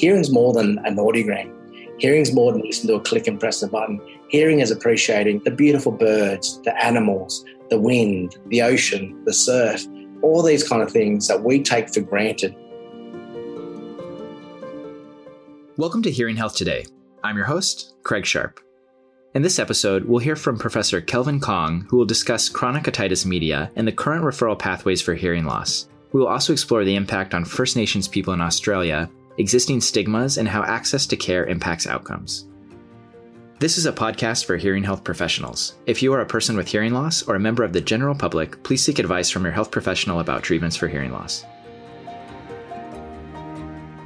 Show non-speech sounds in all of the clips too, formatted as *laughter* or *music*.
Hearing's more than an audiogram. Hearing's more than listen to a click and press a button. Hearing is appreciating the beautiful birds, the animals, the wind, the ocean, the surf, all these kind of things that we take for granted. Welcome to Hearing Health Today. I'm your host, Craig Sharp. In this episode, we'll hear from Professor Kelvin Kong, who will discuss chronic otitis media and the current referral pathways for hearing loss. We will also explore the impact on First Nations people in Australia existing stigmas, and how access to care impacts outcomes. This is a podcast for hearing health professionals. If you are a person with hearing loss or a member of the general public, please seek advice from your health professional about treatments for hearing loss.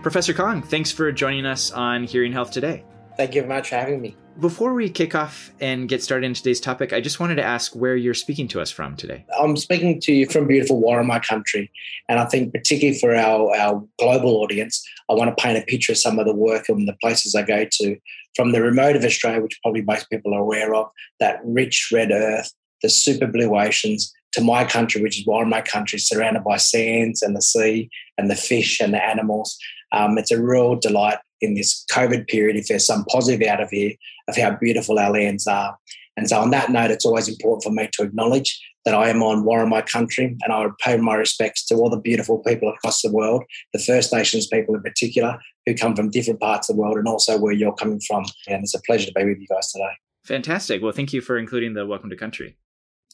Professor Kong, thanks for joining us on Hearing Health today. Thank you very much for having me. Before we kick off and get started in today's topic, I just wanted to ask where you're speaking to us from today. I'm speaking to you from beautiful Worimi country. And I think, particularly for our, our global audience, I want to paint a picture of some of the work and the places I go to from the remote of Australia, which probably most people are aware of, that rich red earth, the super blue oceans, to my country, which is Worimi country, surrounded by sands and the sea and the fish and the animals. Um, it's a real delight in this COVID period if there's some positive out of here of how beautiful our lands are. And so, on that note, it's always important for me to acknowledge that I am on Worimi country and I would pay my respects to all the beautiful people across the world, the First Nations people in particular, who come from different parts of the world and also where you're coming from. And it's a pleasure to be with you guys today. Fantastic. Well, thank you for including the Welcome to Country.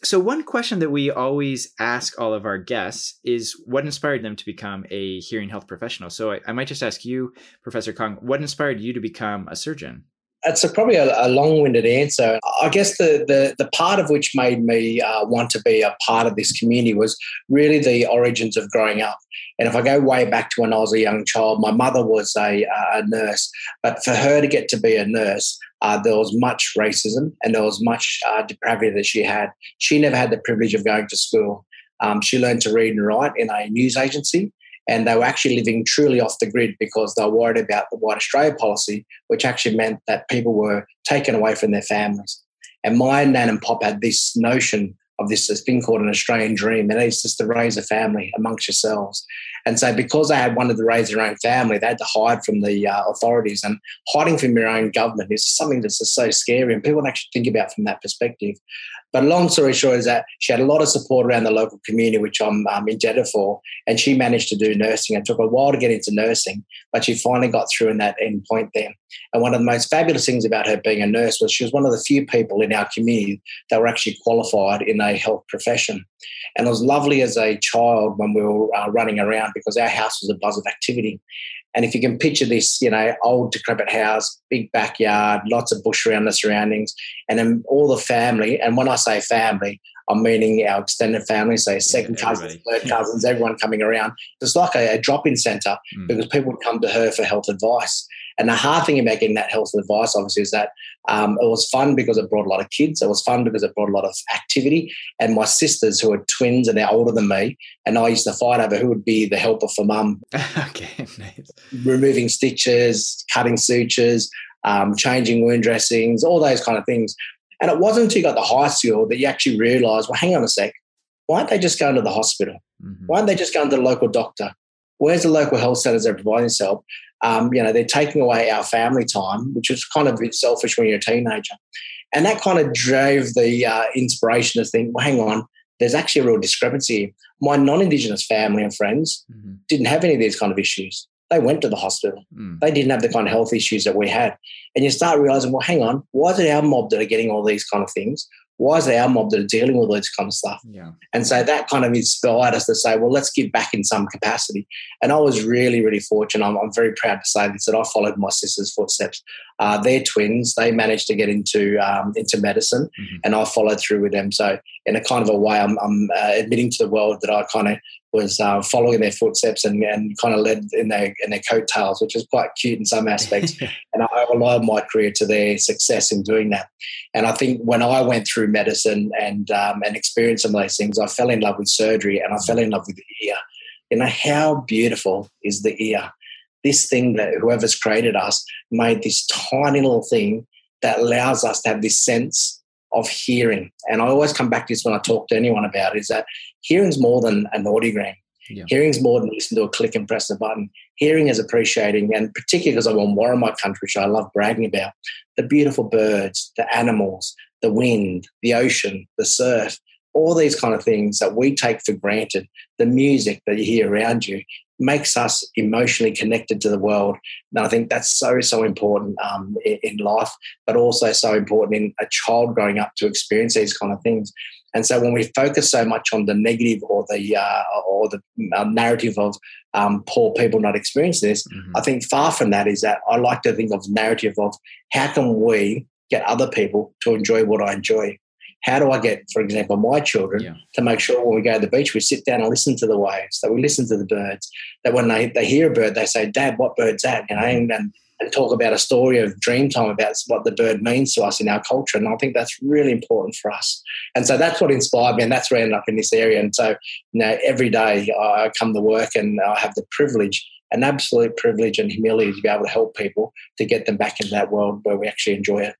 So, one question that we always ask all of our guests is what inspired them to become a hearing health professional? So, I, I might just ask you, Professor Kong, what inspired you to become a surgeon? It's a, probably a, a, long-winded answer. I guess the, the, the part of which made me uh, want to be a part of this community was really the origins of growing up. And if I go way back to when I was a young child, my mother was a, a nurse, but for her to get to be a nurse, uh, there was much racism and there was much uh, depravity that she had. She never had the privilege of going to school. Um, she learned to read and write in a news agency and they were actually living truly off the grid because they were worried about the White Australia policy, which actually meant that people were taken away from their families. And my nan and pop had this notion of this, this thing called an Australian dream, and it's just to raise a family amongst yourselves. And so, because they had wanted to raise their own family, they had to hide from the uh, authorities. And hiding from your own government is something that's just so scary, and people don't actually think about from that perspective. But long story short is that she had a lot of support around the local community, which I'm um, indebted for. And she managed to do nursing. It took a while to get into nursing, but she finally got through in that end point there. And one of the most fabulous things about her being a nurse was she was one of the few people in our community that were actually qualified in a health profession. And it was lovely as a child when we were uh, running around because our house was a buzz of activity. And if you can picture this, you know, old decrepit house, big backyard, lots of bush around the surroundings, and then all the family. And when I say family, I'm meaning our extended family, so second yeah, cousins, third cousins, everyone coming around. It's like a, a drop in centre mm. because people would come to her for health advice. And the hard thing about getting that health advice, obviously, is that um, it was fun because it brought a lot of kids. It was fun because it brought a lot of activity. And my sisters, who are twins and they're older than me, and I used to fight over who would be the helper for mum. *laughs* okay, nice. Removing stitches, cutting sutures, um, changing wound dressings, all those kind of things. And it wasn't until you got to high school that you actually realised, well, hang on a sec, why aren't they just going to the hospital? Mm-hmm. Why aren't they just going to the local doctor? Where's the local health centres that are providing this help? um, you know, they're taking away our family time, which is kind of a bit selfish when you're a teenager. And that kind of drove the uh, inspiration to think, well, hang on, there's actually a real discrepancy. My non Indigenous family and friends mm-hmm. didn't have any of these kind of issues. They went to the hospital. Mm. They didn't have the kind of health issues that we had. And you start realizing, well, hang on, why is it our mob that are getting all these kind of things? Why is it our mob that are dealing with all this kind of stuff? Yeah. And so that kind of inspired us to say, well, let's give back in some capacity. And I was really, really fortunate. I'm, I'm very proud to say this that I followed my sister's footsteps. Uh, they're twins. They managed to get into um, into medicine, mm-hmm. and I followed through with them. So in a kind of a way, I'm, I'm uh, admitting to the world that I kind of was uh, following their footsteps and, and kind of led in their in their coattails, which is quite cute in some aspects. *laughs* and I owe a lot of my career to their success in doing that. And I think when I went through medicine and um, and experienced some of those things, I fell in love with surgery and I fell in love with the ear. You know how beautiful is the ear? This thing that whoever's created us made this tiny little thing that allows us to have this sense of hearing. And I always come back to this when I talk to anyone about it, is that hearing's more than an audiogram. Yeah. Hearing's more than listen to a click and press a button. Hearing is appreciating, and particularly because I'm on Worimi country, which I love bragging about, the beautiful birds, the animals, the wind, the ocean, the surf, all these kind of things that we take for granted, the music that you hear around you, makes us emotionally connected to the world. And I think that's so, so important um, in, life, but also so important in a child growing up to experience these kind of things. And so when we focus so much on the negative or the uh, or the uh, narrative of um, poor people not experiencing this, mm-hmm. I think far from that is that I like to think of narrative of how can we get other people to enjoy what I enjoy how do I get, for example, my children yeah. to make sure when we go to the beach, we sit down and listen to the waves, that we listen to the birds, that when they, they hear a bird, they say, Dad, what bird's that? You know, and, and, and talk about a story of dream time about what the bird means to us in our culture. And I think that's really important for us. And so that's what inspired me, and that's where I ended up in this area. And so, you every day I come to work and I have the privilege an absolute privilege and humility to be able to help people to get them back into that world where we actually enjoy it.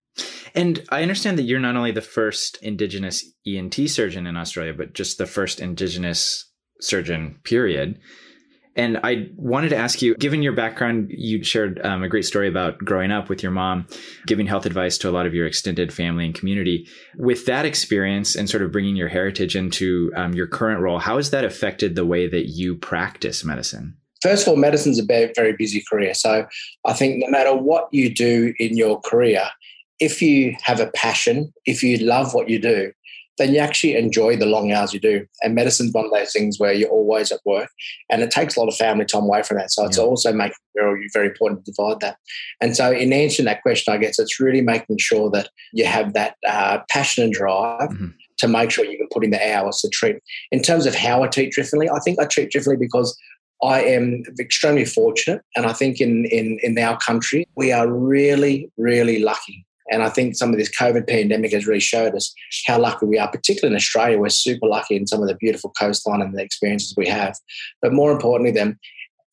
And I understand that you're not only the first Indigenous ENT surgeon in Australia, but just the first Indigenous surgeon, period. And I wanted to ask you, given your background, you shared um, a great story about growing up with your mom, giving health advice to a lot of your extended family and community. With that experience and sort of bringing your heritage into um, your current role, how has that affected the way that you practice medicine? First of all, medicine's a very, very busy career. So I think no matter what you do in your career, if you have a passion, if you love what you do, then you actually enjoy the long hours you do. And medicine's one of those things where you're always at work and it takes a lot of family time away from that. So it's yeah. also making very, very important to divide that. And so in answering that question, I guess it's really making sure that you have that uh, passion and drive mm-hmm. to make sure you can put in the hours to treat. In terms of how I treat differently, I think I treat differently because I am extremely fortunate. And I think in, in, in our country, we are really, really lucky and I think some of this COVID pandemic has really showed us how lucky we are, particularly in Australia. We're super lucky in some of the beautiful coastline and the experiences we have. But more importantly, then,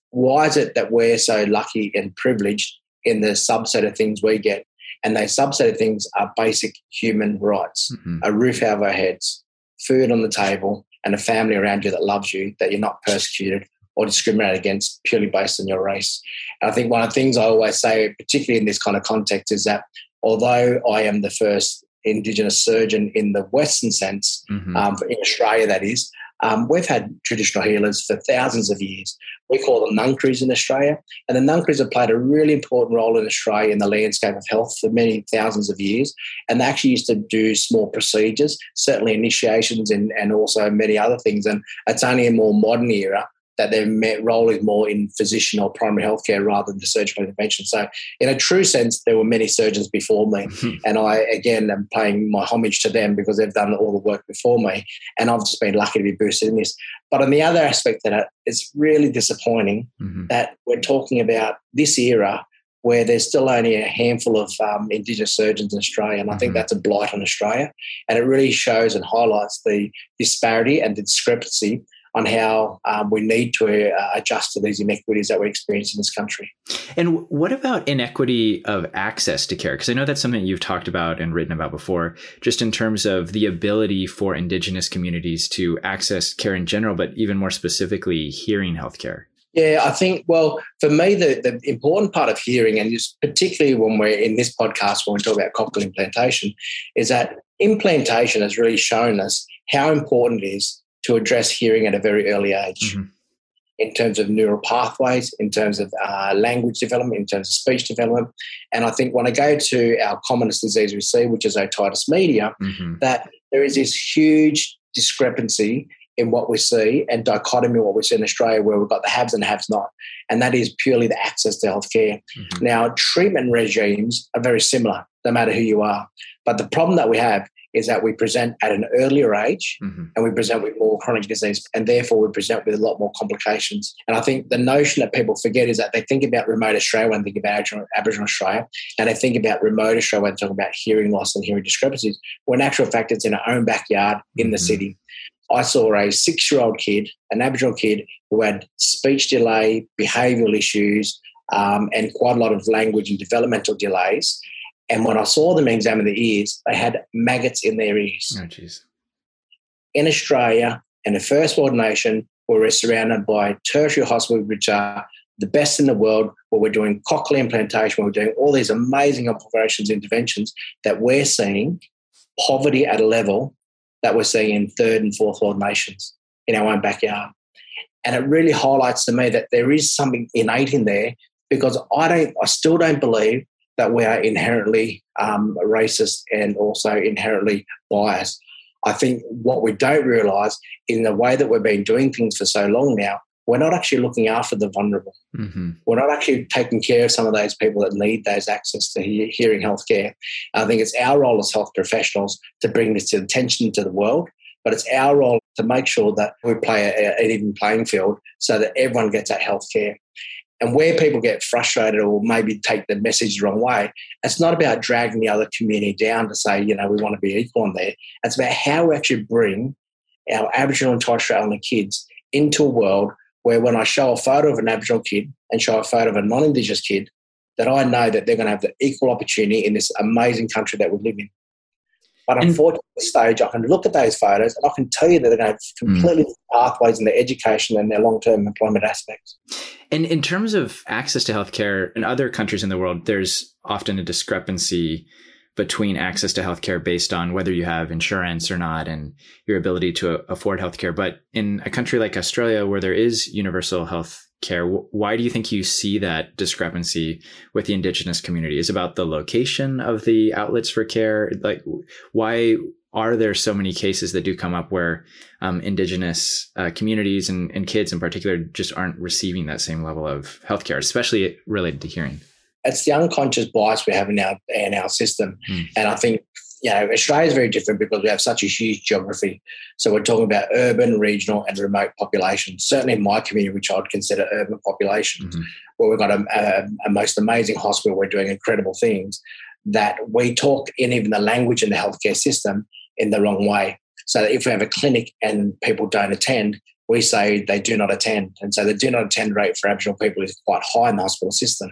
why is it that we're so lucky and privileged in the subset of things we get? And those subset of things are basic human rights mm-hmm. a roof over our heads, food on the table, and a family around you that loves you, that you're not persecuted or discriminated against purely based on your race. And I think one of the things I always say, particularly in this kind of context, is that although I am the first Indigenous surgeon in the Western sense, mm-hmm. um, in Australia, that is, um, we've had traditional healers for thousands of years. We call them ngangkaris in Australia, and the ngangkaris have played a really important role in Australia in the landscape of health for many thousands of years. And they actually used to do small procedures, certainly initiations and, and also many other things. And it's only a more modern era that their role is more in physician or primary healthcare rather than the surgical intervention. So, in a true sense, there were many surgeons before me, *laughs* and I again am paying my homage to them because they've done all the work before me, and I've just been lucky to be boosted in this. But on the other aspect of it, it's really disappointing mm-hmm. that we're talking about this era where there's still only a handful of um, Indigenous surgeons in Australia. And I think mm-hmm. that's a blight on Australia. And it really shows and highlights the disparity and the discrepancy on how um, we need to uh, adjust to these inequities that we experience in this country. And what about inequity of access to care? Because I know that's something you've talked about and written about before, just in terms of the ability for Indigenous communities to access care in general, but even more specifically, hearing healthcare. Yeah, I think, well, for me, the, the important part of hearing, and just particularly when we're in this podcast, when we talk about cochlear implantation, is that implantation has really shown us how important it is to address hearing at a very early age mm-hmm. in terms of neural pathways, in terms of uh, language development, in terms of speech development. And I think when I go to our commonest disease we see, which is otitis media, mm-hmm. that there is this huge discrepancy in what we see and dichotomy what we see in Australia, where we've got the haves and haves not. And that is purely the access to healthcare. Mm-hmm. Now, treatment regimes are very similar, no matter who you are. But the problem that we have is that we present at an earlier age mm-hmm. and we present with more chronic disease and therefore we present with a lot more complications. And I think the notion that people forget is that they think about remote Australia when they think about Aboriginal Australia and they think about remote Australia when they talk about hearing loss and hearing discrepancies, when in actual fact it's in our own backyard in mm-hmm. the city. I saw a six year old kid, an Aboriginal kid, who had speech delay, behavioural issues, um, and quite a lot of language and developmental delays. And when I saw them examine the ears, they had maggots in their ears. Oh, jeez. In Australia, in a first world nation, where we're surrounded by tertiary hospitals, which are the best in the world, where we're doing cochlear implantation, where we're doing all these amazing operations, interventions, that we're seeing poverty at a level that we're seeing in third and fourth world nations in our own backyard. And it really highlights to me that there is something innate in there because I don't, I still don't believe that we are inherently um, racist and also inherently biased. I think what we don't realise in the way that we've been doing things for so long now, we're not actually looking after the vulnerable. Mm-hmm. We're not actually taking care of some of those people that need those access to hearing healthcare. I think it's our role as health professionals to bring this to attention to the world, but it's our role to make sure that we play a, an even playing field so that everyone gets that healthcare. And where people get frustrated or maybe take the message the wrong way, it's not about dragging the other community down to say, you know, we want to be equal on there. It's about how we actually bring our Aboriginal and Torres Strait Islander kids into a world where when I show a photo of an Aboriginal kid and show a photo of a non Indigenous kid, that I know that they're going to have the equal opportunity in this amazing country that we live in. But unfortunately, at this stage, I can look at those photos and I can tell you that they're going to have completely mm. pathways in their education and their long term employment aspects. And in terms of access to healthcare in other countries in the world, there's often a discrepancy between access to healthcare based on whether you have insurance or not and your ability to afford healthcare. But in a country like Australia, where there is universal health care, why do you think you see that discrepancy with the Indigenous community? Is about the location of the outlets for care? Like, why are there so many cases that do come up where um, Indigenous uh, communities and, and kids in particular just aren't receiving that same level of healthcare, especially related to hearing? it's the unconscious bias we have in our in our system. Mm. And I think you know Australia is very different because we have such a huge geography. So we're talking about urban, regional, and remote populations. Certainly in my community, which I'd consider urban populations, mm-hmm. where we've got a, a, a most amazing hospital, we're doing incredible things. That we talk in even the language in the healthcare system in the wrong way. So if we have a clinic and people don't attend, we say they do not attend. And so the do not attend rate for Aboriginal people is quite high in the hospital system.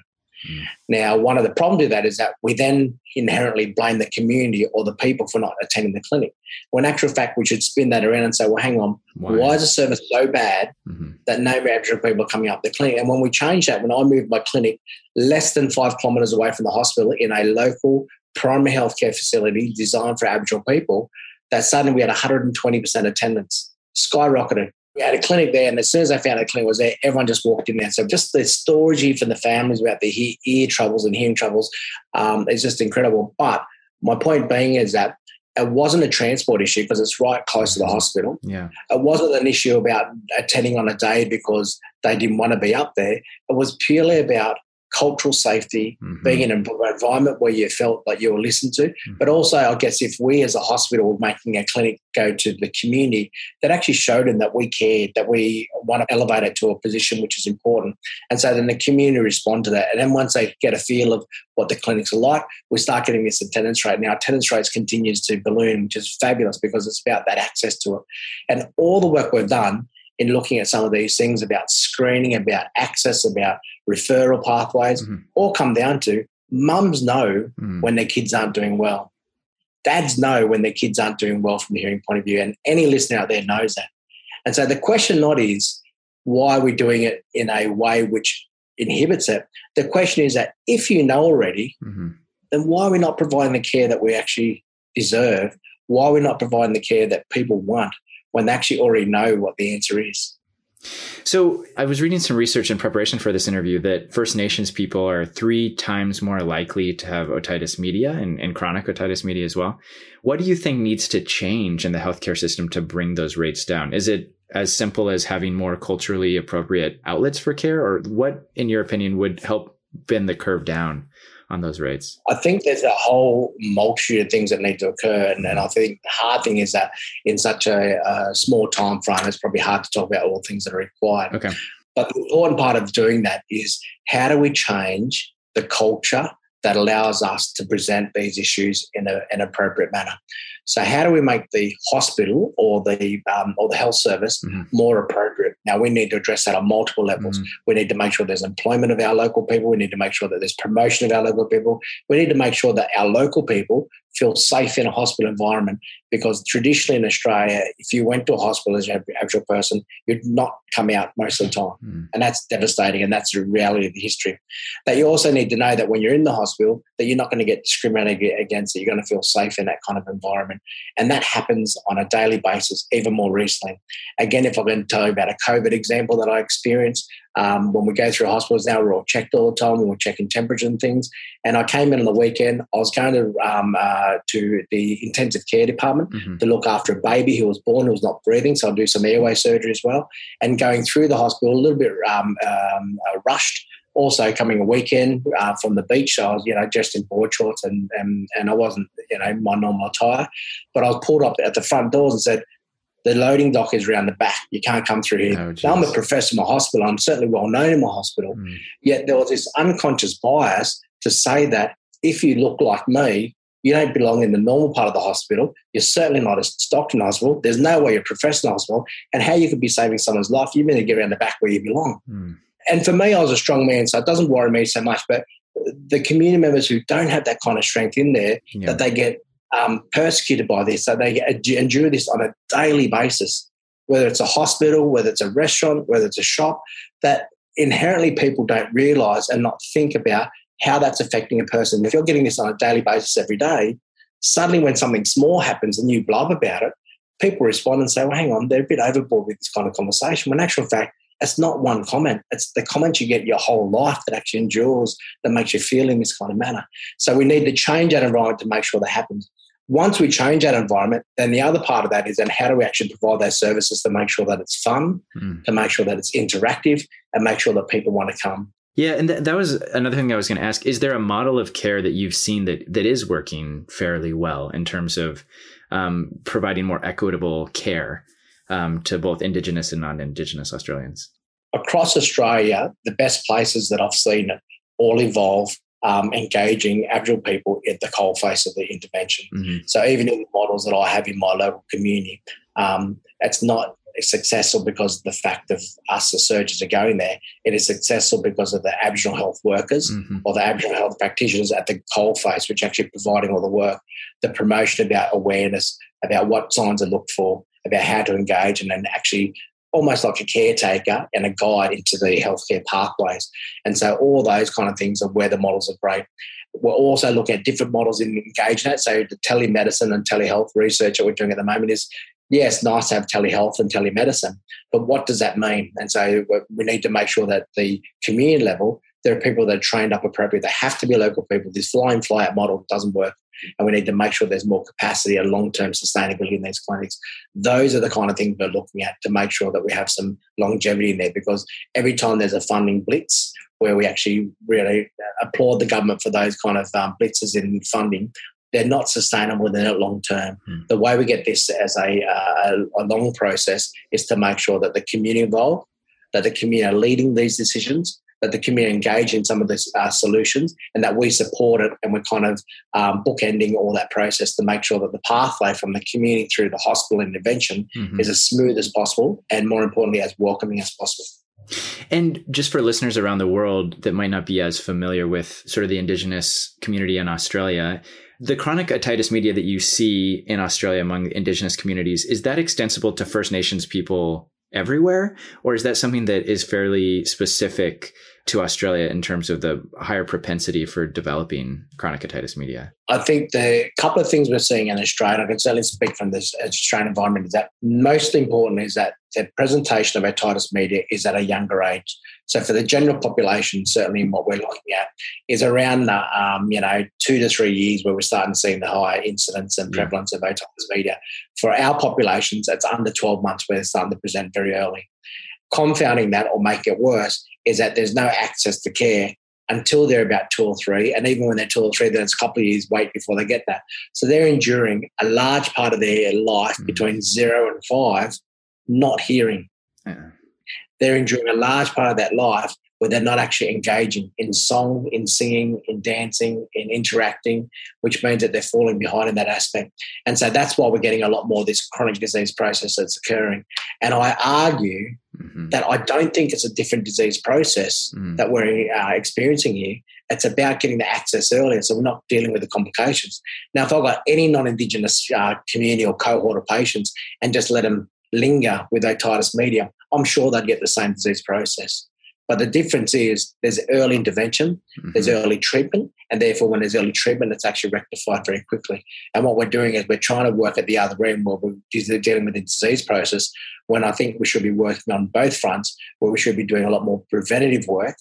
Mm. Now, one of the problems with that is that we then inherently blame the community or the people for not attending the clinic. When actual fact, we should spin that around and say, well, hang on, why, why is the service so bad mm-hmm. that no Aboriginal people are coming up the clinic? And when we change that, when I moved my clinic less than five kilometres away from the hospital in a local primary healthcare facility designed for Aboriginal people, that suddenly we had 120% attendance, skyrocketed we had a clinic there, and as soon as I found a clinic was there, everyone just walked in there. So just the storage for the families about the ear, ear troubles and hearing troubles um, is just incredible. But my point being is that it wasn't a transport issue because it's right close to the hospital. Yeah. It wasn't an issue about attending on a day because they didn't want to be up there. It was purely about cultural safety, mm-hmm. being in an environment where you felt like you were listened to. Mm-hmm. But also, I guess if we as a hospital were making a clinic go to the community, that actually showed them that we cared, that we want to elevate it to a position which is important. And so then the community respond to that. And then once they get a feel of what the clinics are like, we start getting this attendance rate. Now, attendance rates continues to balloon, which is fabulous because it's about that access to it. And all the work we've done in looking at some of these things about screening, about access, about referral pathways, mm-hmm. all come down to mums know mm. when their kids aren't doing well. Dads know when their kids aren't doing well from a hearing point of view, and any listener out there knows that. And so the question not is why are we doing it in a way which inhibits it. The question is that if you know already, mm-hmm. then why are we not providing the care that we actually deserve? Why are we not providing the care that people want? When they actually already know what the answer is. So, I was reading some research in preparation for this interview that First Nations people are three times more likely to have otitis media and, and, chronic otitis media as well. What do you think needs to change in the healthcare system to bring those rates down? Is it as simple as having more culturally appropriate outlets for care, or what, in your opinion, would help bend the curve down on those rates? I think there's a whole multitude of things that need to occur, and, and I think the hard thing is that in such a, a, small time frame, it's probably hard to talk about all the things that are required. Okay. But the important part of doing that is how do we change the culture that allows us to present these issues in a, an appropriate manner. So how do we make the hospital or the um, or the health service mm-hmm. more appropriate? Now we need to address that on multiple levels. Mm-hmm. We need to make sure there's employment of our local people. We need to make sure that there's promotion of our local people. We need to make sure that our local people feel safe in a hospital environment because traditionally in Australia, if you went to a hospital as an actual person, you'd not come out most of the time. Mm. And that's devastating. And that's the reality of the history. That you also need to know that when you're in the hospital, that you're not going to get discriminated against, that you're going to feel safe in that kind of environment. And that happens on a daily basis, even more recently. Again, if I'm going to tell you about a COVID example that I experienced, um, when we go through hospitals now, we're all checked all the time. We're checking temperature and things. And I came in on the weekend. I was going to um, uh, to the intensive care department mm-hmm. to look after a baby who was born who was not breathing. So I'll do some airway surgery as well. And going through the hospital a little bit um, um rushed. Also coming a weekend uh, from the beach, I was you know just in board shorts and, and and I wasn't you know my normal attire, but I was pulled up at the front doors and said, the loading dock is around the back. You can't come through here. Oh, now, I'm a professor in my hospital. I'm certainly well known in my hospital. Mm. Yet there was this unconscious bias to say that if you look like me, you don't belong in the normal part of the hospital. You're certainly not a Stockton hospital. There's no way you're a professor professional hospital. And how you could be saving someone's life, you better get around the back where you belong. Mm. And for me, I was a strong man, so it doesn't worry me so much. But the community members who don't have that kind of strength in there, yeah. that they get um, persecuted by this. So they endure this on a daily basis, whether it's a hospital, whether it's a restaurant, whether it's a shop, that inherently people don't realize and not think about how that's affecting a person. If you're getting this on a daily basis every day, suddenly when something small happens and you blub about it, people respond and say, well, hang on, they're a bit overboard with this kind of conversation. When in actual fact, it's not one comment. It's the comments you get your whole life that actually endures, that makes you feel in this kind of manner. So we need to change that environment to make sure that happens. Once we change that environment, then the other part of that is then how do we actually provide those services to make sure that it's fun, mm. to make sure that it's interactive, and make sure that people want to come. Yeah, and th- that was another thing I was going to ask. Is there a model of care that you've seen that that is working fairly well in terms of um, providing more equitable care um, to both Indigenous and non-Indigenous Australians? Across Australia, the best places that I've seen it all involve um, engaging Aboriginal people at the coalface of the intervention. Mm-hmm. So even in the models that I have in my local community, um, it's not successful because of the fact of us, the surgeons, are going there. It is successful because of the Aboriginal health workers mm-hmm. or the Aboriginal health practitioners at the coalface, which are actually providing all the work, the promotion about awareness, about what signs to look for, about how to engage, and then actually almost like a caretaker and a guide into the healthcare pathways. And so all those kind of things are where the models are great. We're also looking at different models in engagement. So the telemedicine and telehealth research that we're doing at the moment is yes, nice to have telehealth and telemedicine, but what does that mean? And so we need to make sure that the community level, there are people that are trained up appropriately. They have to be local people. This fly in, fly out model doesn't work and we need to make sure there's more capacity and long-term sustainability in these clinics. Those are the kind of things we're looking at to make sure that we have some longevity in there because every time there's a funding blitz where we actually really applaud the government for those kind of um, blitzes in funding, they're not sustainable in the long term. Mm. The way we get this as a, uh, a long process is to make sure that the community involved, that the community are leading these decisions, that the community engage in some of the uh, solutions and that we support it and we're kind of um, bookending all that process to make sure that the pathway from the community through the hospital intervention mm-hmm. is as smooth as possible and more importantly as welcoming as possible. And just for listeners around the world that might not be as familiar with sort of the Indigenous community in Australia, the chronic otitis media that you see in Australia among Indigenous communities, is that extensible to First Nations people everywhere? Or is that something that is fairly specific to Australia in terms of the higher propensity for developing chronic otitis media? I think the couple of things we're seeing in Australia, I can certainly speak from this Australian environment, is that most important is that the presentation of otitis media is at a younger age. So for the general population, certainly what we're looking at is around uh, um, you know two to three years where we're starting to see the higher incidence and prevalence yeah. of otitis media. For our populations, it's under 12 months where they're starting to present very early. Confounding that or make it worse is that there's no access to care until they're about two or three. And even when they're two or three, then it's a couple of years wait before they get that. So they're enduring a large part of their life mm. between zero and five not hearing. Yeah. They're enduring a large part of that life where they're not actually engaging in song, in singing, in dancing, in interacting, which means that they're falling behind in that aspect. And so that's why we're getting a lot more of this chronic disease process that's occurring. And I argue mm-hmm. that I don't think it's a different disease process mm-hmm. that we're uh, experiencing here. It's about getting the access earlier, so we're not dealing with the complications. Now, if I've got any non-Indigenous uh, community or cohort of patients and just let them linger with otitis media, I'm sure they'd get the same disease process. But the difference is there's early intervention, mm-hmm. there's early treatment, and therefore when there's early treatment, it's actually rectified very quickly. And what we're doing is we're trying to work at the other end where we're dealing with the disease process when I think we should be working on both fronts, where we should be doing a lot more preventative work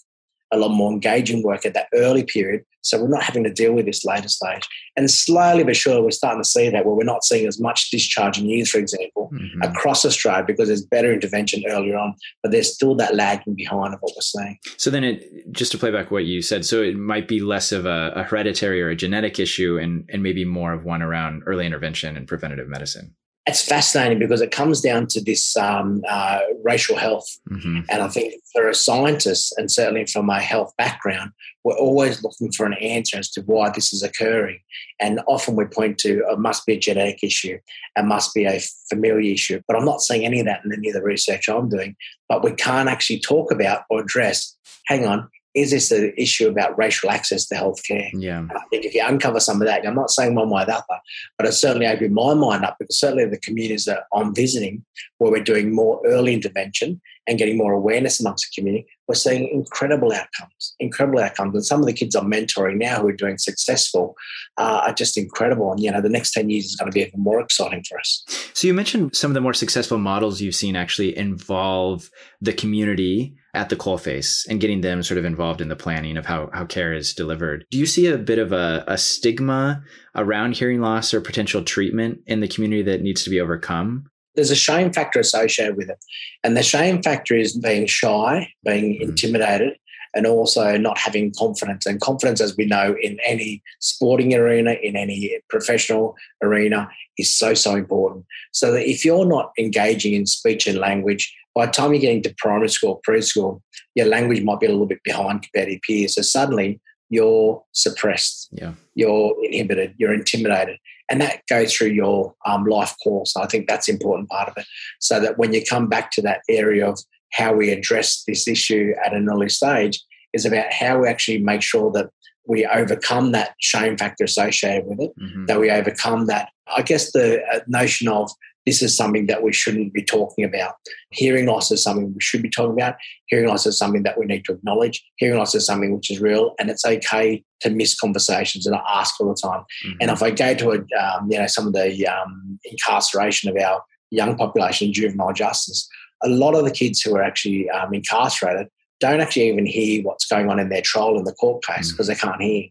a lot more engaging work at that early period. So we're not having to deal with this later stage. And slowly but surely, we're starting to see that where we're not seeing as much discharge in youth, for example, mm-hmm. across Australia because there's better intervention earlier on, but there's still that lagging behind of what we're seeing. So then, it just to play back what you said, so it might be less of a, a hereditary or a genetic issue, and and maybe more of one around early intervention and preventative medicine it's fascinating because it comes down to this um, uh, racial health. Mm-hmm. And I think for a scientist, and certainly from my health background, we're always looking for an answer as to why this is occurring. And often we point to it must be a genetic issue, it must be a familial issue. But I'm not seeing any of that in any of the research I'm doing. But we can't actually talk about or address hang on, is this an issue about racial access to healthcare? Yeah. And I think if you uncover some of that, I'm not saying one way or the other, but it's certainly opened my mind up because certainly the communities that I'm visiting where we're doing more early intervention and getting more awareness amongst the community, we're seeing incredible outcomes, incredible outcomes. And some of the kids I'm mentoring now who are doing successful uh, are just incredible. And, you know, the next 10 years is going to be even more exciting for us. So you mentioned some of the more successful models you've seen actually involve the community at the coalface and getting them sort of involved in the planning of how, how care is delivered. Do you see a bit of a, a stigma around hearing loss or potential treatment in the community that needs to be overcome? There's a shame factor associated with it. And the shame factor is being shy, being mm-hmm. intimidated, and also not having confidence. And confidence, as we know, in any sporting arena, in any professional arena, is so, so important. So that if you're not engaging in speech and language, by the time you're getting to primary school, preschool, your language might be a little bit behind compared to peers. So suddenly you're suppressed, yeah. you're inhibited, you're intimidated. And that goes through your um, life course. I think that's an important part of it. So that when you come back to that area of how we address this issue at an early stage, is about how we actually make sure that we overcome that shame factor associated with it, mm-hmm. that we overcome that, I guess, the uh, notion of this is something that we shouldn't be talking about. Hearing loss is something we should be talking about. Hearing loss is something that we need to acknowledge. Hearing loss is something which is real, and it's okay to miss conversations and I ask all the time. Mm-hmm. And if I go to a, um, you know some of the um, incarceration of our young population, juvenile justice, a lot of the kids who are actually um, incarcerated don't actually even hear what's going on in their trial in the court case because mm-hmm. they can't hear.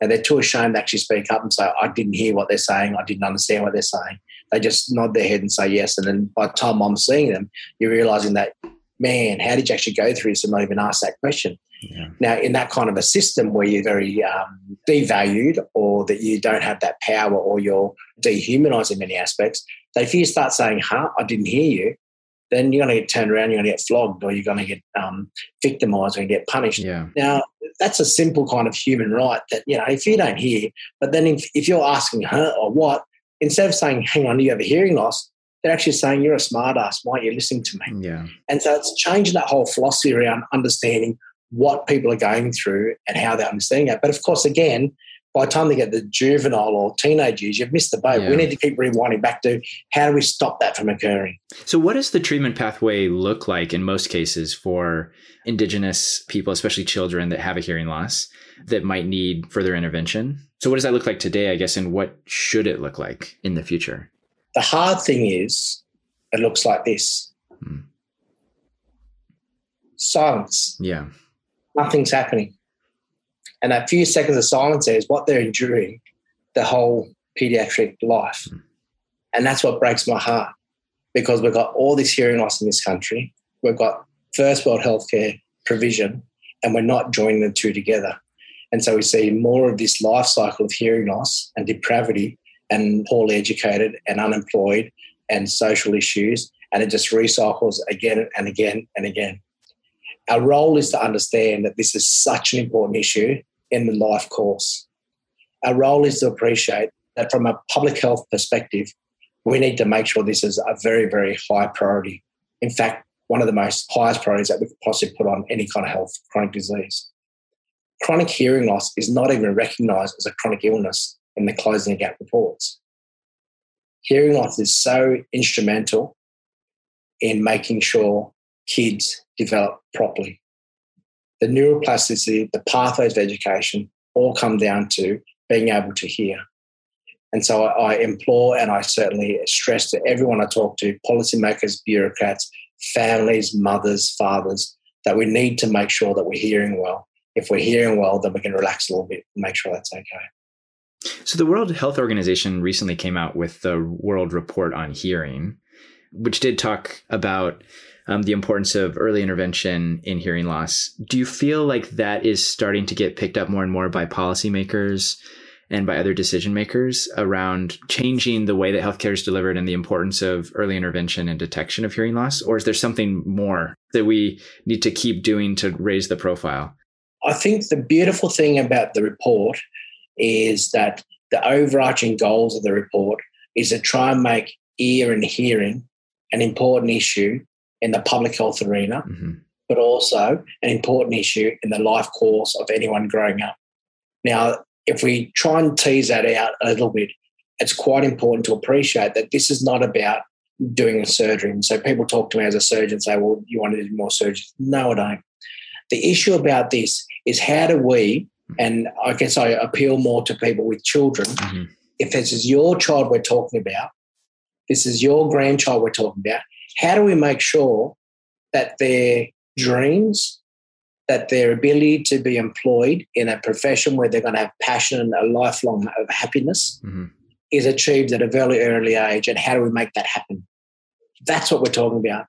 And they're too ashamed to actually speak up and say, I didn't hear what they're saying, I didn't understand what they're saying. They just nod their head and say yes. And then by the time I'm seeing them, you're realizing that, man, how did you actually go through this and not even ask that question? Yeah. Now, in that kind of a system where you're very um, devalued or that you don't have that power or you're dehumanized in many aspects, that if you start saying, huh, I didn't hear you, then you're going to get turned around, you're going to get flogged, or you're going to get um, victimized or get punished. Yeah. Now, that's a simple kind of human right that, you know, if you don't hear, but then if, if you're asking her or what, instead of saying, hang on, you have a hearing loss, they're actually saying, you're a smartass. Why aren't you listening to me? Yeah. And so it's changing that whole philosophy around understanding what people are going through and how they're understanding it. But of course, again, by the time they get the juvenile or teenage years, you've missed the boat. Yeah. We need to keep rewinding back to how do we stop that from occurring? So, what does the treatment pathway look like in most cases for Indigenous people, especially children that have a hearing loss that might need further intervention? So, what does that look like today, I guess, and what should it look like in the future? The hard thing is, it looks like this hmm. silence. Yeah. Nothing's happening. And that few seconds of silence is what they're enduring the whole pediatric life. Mm. And that's what breaks my heart because we've got all this hearing loss in this country. We've got first world healthcare provision, and we're not joining the two together. And so we see more of this life cycle of hearing loss and depravity and poorly educated and unemployed and social issues. And it just recycles again and again and again. Our role is to understand that this is such an important issue in the life course. Our role is to appreciate that from a public health perspective, we need to make sure this is a very, very high priority. In fact, one of the most highest priorities that we could possibly put on any kind of health chronic disease. Chronic hearing loss is not even recognised as a chronic illness in the closing gap reports. Hearing loss is so instrumental in making sure kids develop properly. The neuroplasticity, the pathways of education all come down to being able to hear. And so I, I implore and I certainly stress to everyone I talk to, policymakers, bureaucrats, families, mothers, fathers, that we need to make sure that we're hearing well. If we're hearing well, then we can relax a little bit and make sure that's okay. So, the World Health Organization recently came out with the World Report on Hearing, which did talk about um, the importance of early intervention in hearing loss. Do you feel like that is starting to get picked up more and more by policymakers and by other decision makers around changing the way that healthcare is delivered and the importance of early intervention and detection of hearing loss? Or is there something more that we need to keep doing to raise the profile? I think the beautiful thing about the report is that the overarching goals of the report is to try and make ear and hearing an important issue in the public health arena, mm-hmm. but also an important issue in the life course of anyone growing up. Now, if we try and tease that out a little bit, it's quite important to appreciate that this is not about doing a surgery. And so people talk to me as a surgeon say, well, you want to do more surgery? No, I don't. The issue about this is how do we, and I guess I appeal more to people with children, mm-hmm. if this is your child we're talking about, this is your grandchild we're talking about, how do we make sure that their dreams that their ability to be employed in a profession where they're going to have passion and a lifelong of happiness mm-hmm. is achieved at a very early age. And how do we make that happen? That's what we're talking about.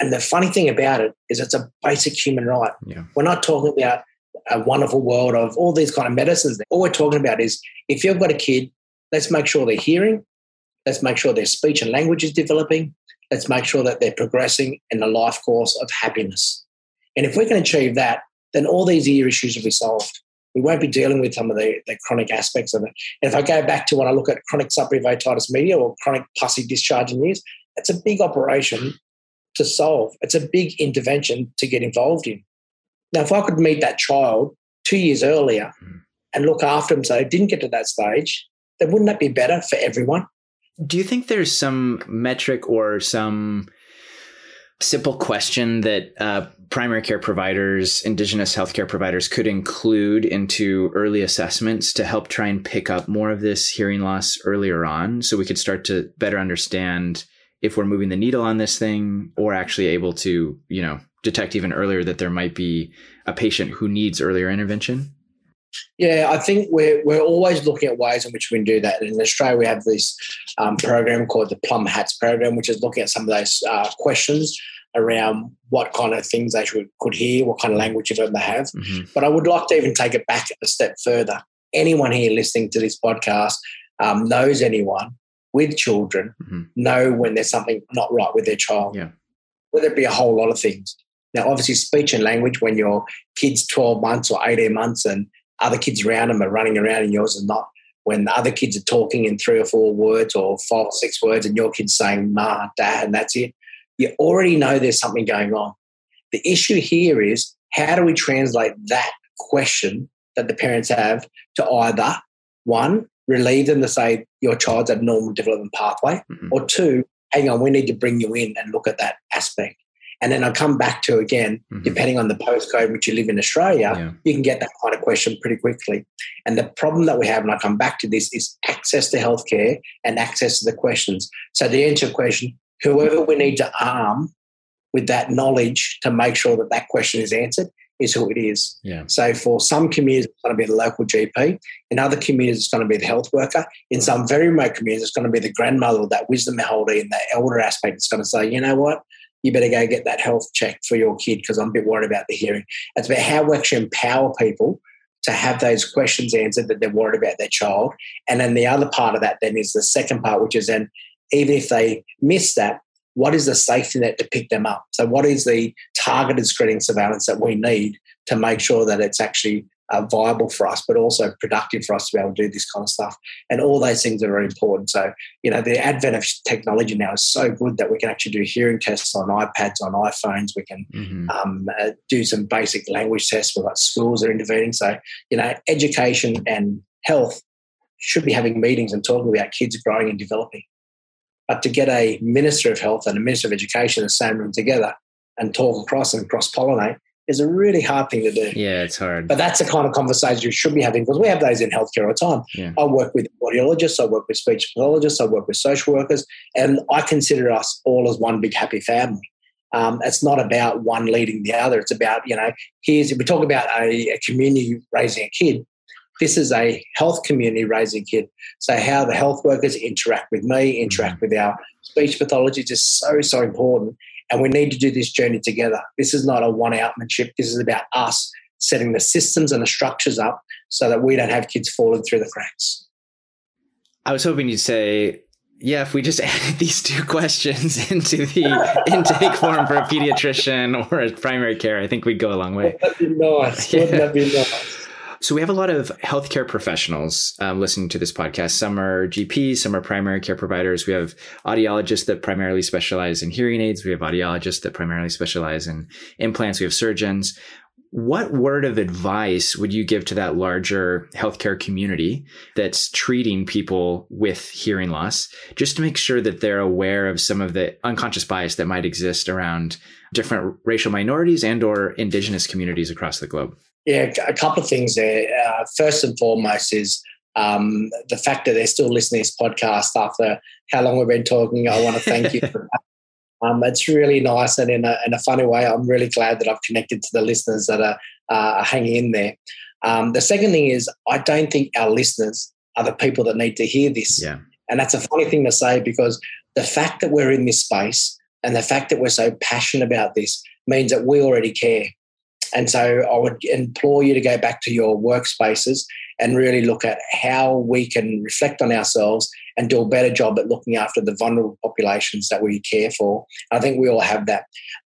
And the funny thing about it is it's a basic human right. Yeah. We're not talking about a wonderful world of all these kind of medicines. All we're talking about is if you've got a kid, let's make sure they're hearing, let's make sure their speech and language is developing, let's make sure that they're progressing in the life course of happiness. And if we can achieve that, then all these ear issues will be solved. We won't be dealing with some of the, the chronic aspects of it. And if I go back to when I look at chronic suppurative otitis media or chronic pussy discharge in ears, it's a big operation to solve. It's a big intervention to get involved in. Now, if I could meet that child two years earlier hmm. and look after them so they didn't get to that stage, then wouldn't that be better for everyone? Do you think there's some metric or some simple question that uh, primary care providers, indigenous healthcare providers could include into early assessments to help try and pick up more of this hearing loss earlier on so we could start to better understand if we're moving the needle on this thing or actually able to, you know, detect even earlier that there might be a patient who needs earlier intervention? Yeah, I think we're we're always looking at ways in which we can do that. In Australia, we have this um, program called the Plum Hats program, which is looking at some of those uh, questions around what kind of things they should, could hear, what kind of language they have. Mm-hmm. But I would like to even take it back a step further. Anyone here listening to this podcast um, knows anyone with children mm-hmm. know when there's something not right with their child. Yeah. Whether it be a whole lot of things. Now, obviously, speech and language when your kid's 12 months or 18 months and other kids around them are running around and yours is not. When the other kids are talking in three or four words or five or six words and your kid's saying ma, dad, and that's it, you already know there's something going on. The issue here is how do we translate that question that the parents have to either one, relieve them to say your child's at normal development pathway, mm-hmm. or two, hang on, we need to bring you in and look at that aspect. And then I come back to again, mm-hmm. depending on the postcode which you live in Australia, yeah. you can get that kind of question pretty quickly. And the problem that we have, and I come back to this, is access to healthcare and access to the questions. So the answer question, whoever we need to arm with that knowledge to make sure that that question is answered is who it is. Yeah. So for some communities, it's going to be the local GP. In other communities, it's going to be the health worker. In some very remote communities, it's going to be the grandmother or that wisdom holder in the elder aspect. It's going to say, you know what, you better go get that health check for your kid because I'm a bit worried about the hearing. It's about how we actually empower people to have those questions answered that they're worried about their child. And then the other part of that then is the second part, which is then even if they miss that, what is the safety net to pick them up? So, what is the targeted screening surveillance that we need to make sure that it's actually uh, viable for us, but also productive for us to be able to do this kind of stuff. And all those things are very important. So, you know, the advent of technology now is so good that we can actually do hearing tests on iPads, on iPhones. We can mm-hmm. um, uh, do some basic language tests. We've got schools are intervening. So, you know, education and health should be having meetings and talking about kids growing and developing. But to get a minister of health and a minister of education in the same room together and talk across and cross pollinate is a really hard thing to do. Yeah, it's hard. But that's the kind of conversation you should be having because we have those in healthcare all the time. Yeah. I work with audiologists, I work with speech pathologists, I work with social workers, and I consider us all as one big happy family. Um, it's not about one leading the other. It's about, you know, here's, we talk about a, a community raising a kid. This is a health community raising a kid. So, how the health workers interact with me, interact mm-hmm. with our speech pathologists is so, so important. And we need to do this journey together. This is not a one outmanship. This is about us setting the systems and the structures up so that we don't have kids falling through the cracks. I was hoping you'd say, yeah, if we just *laughs* added these two questions *laughs* into the *laughs* intake form for a pediatrician or a primary care, I think we'd go a long way. That'd be nice. Wouldn't that be nice? So we have a lot of healthcare professionals um, listening to this podcast. Some are GPs, some are primary care providers. We have audiologists that primarily specialize in hearing aids. We have audiologists that primarily specialize in implants. We have surgeons. What word of advice would you give to that larger healthcare community that's treating people with hearing loss, just to make sure that they're aware of some of the unconscious bias that might exist around different racial minorities and or indigenous communities across the globe? Yeah, a couple of things there. Uh, first and foremost is um, the fact that they're still listening to this podcast after how long we've been talking. I want to thank you for that. *laughs* Um, it's really nice, and in a, in a funny way, I'm really glad that I've connected to the listeners that are, uh, hanging in there. Um, the second thing is, I don't think our listeners are the people that need to hear this. Yeah. And that's a funny thing to say because the fact that we're in this space and the fact that we're so passionate about this means that we already care. And so I would implore you to go back to your workspaces and really look at how we can reflect on ourselves and do a better job at looking after the vulnerable populations that we care for. I think we all have that.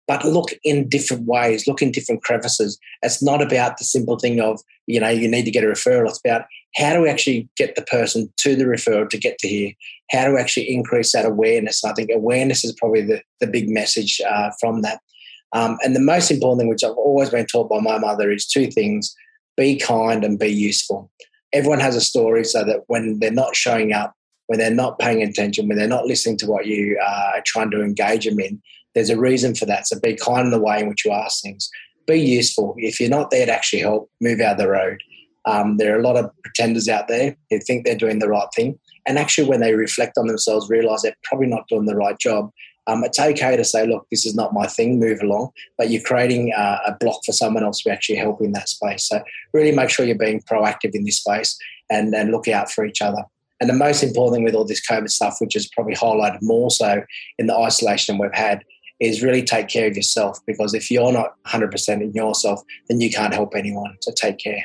But look in different ways, look in different crevices. It's not about the simple thing of, you know, you need to get a referral. It's about how do we actually get the person to the referral to get to here? How do we actually increase that awareness? I think awareness is probably the, the big message uh, from that. Um, and the most important thing, which I've always been taught by my mother, is two things be kind and be useful. Everyone has a story so that when they're not showing up, when they're not paying attention, when they're not listening to what you are trying to engage them in, there's a reason for that. So be kind in the way in which you ask things. Be useful. If you're not there to actually help, move out of the road. Um, there are a lot of pretenders out there who think they're doing the right thing. And actually, when they reflect on themselves, realize they're probably not doing the right job um, it's okay to say, look, this is not my thing, move along, but you're creating uh, a block for someone else to actually help in that space. So really make sure you're being proactive in this space and, and look out for each other. And the most important thing with all this COVID stuff, which is probably highlighted more so in the isolation we've had, is really take care of yourself because if you're not 100% in yourself, then you can't help anyone. So take care.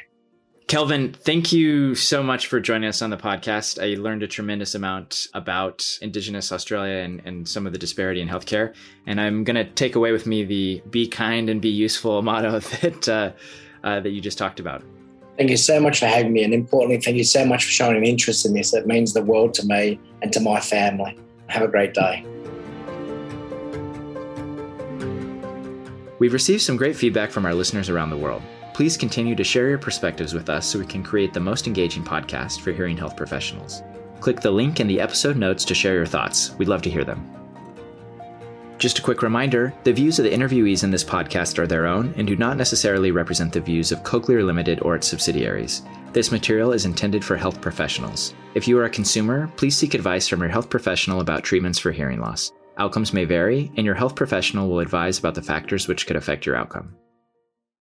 Kelvin, thank you so much for joining us on the podcast. I learned a tremendous amount about Indigenous Australia and, and some of the disparity in healthcare. And I'm going to take away with me the be kind and be useful *laughs* motto that, uh, uh, that you just talked about. Thank you so much for having me. And importantly, thank you so much for showing an interest in this. It means the world to me and to my family. Have a great day. We've received some great feedback from our listeners around the world. Please continue to share your perspectives with us so we can create the most engaging podcast for hearing health professionals. Click the link in the episode notes to share your thoughts. We'd love to hear them. Just a quick reminder the views of the interviewees in this podcast are their own and do not necessarily represent the views of Cochlear Limited or its subsidiaries. This material is intended for health professionals. If you are a consumer, please seek advice from your health professional about treatments for hearing loss. Outcomes may vary, and your health professional will advise about the factors which could affect your outcome.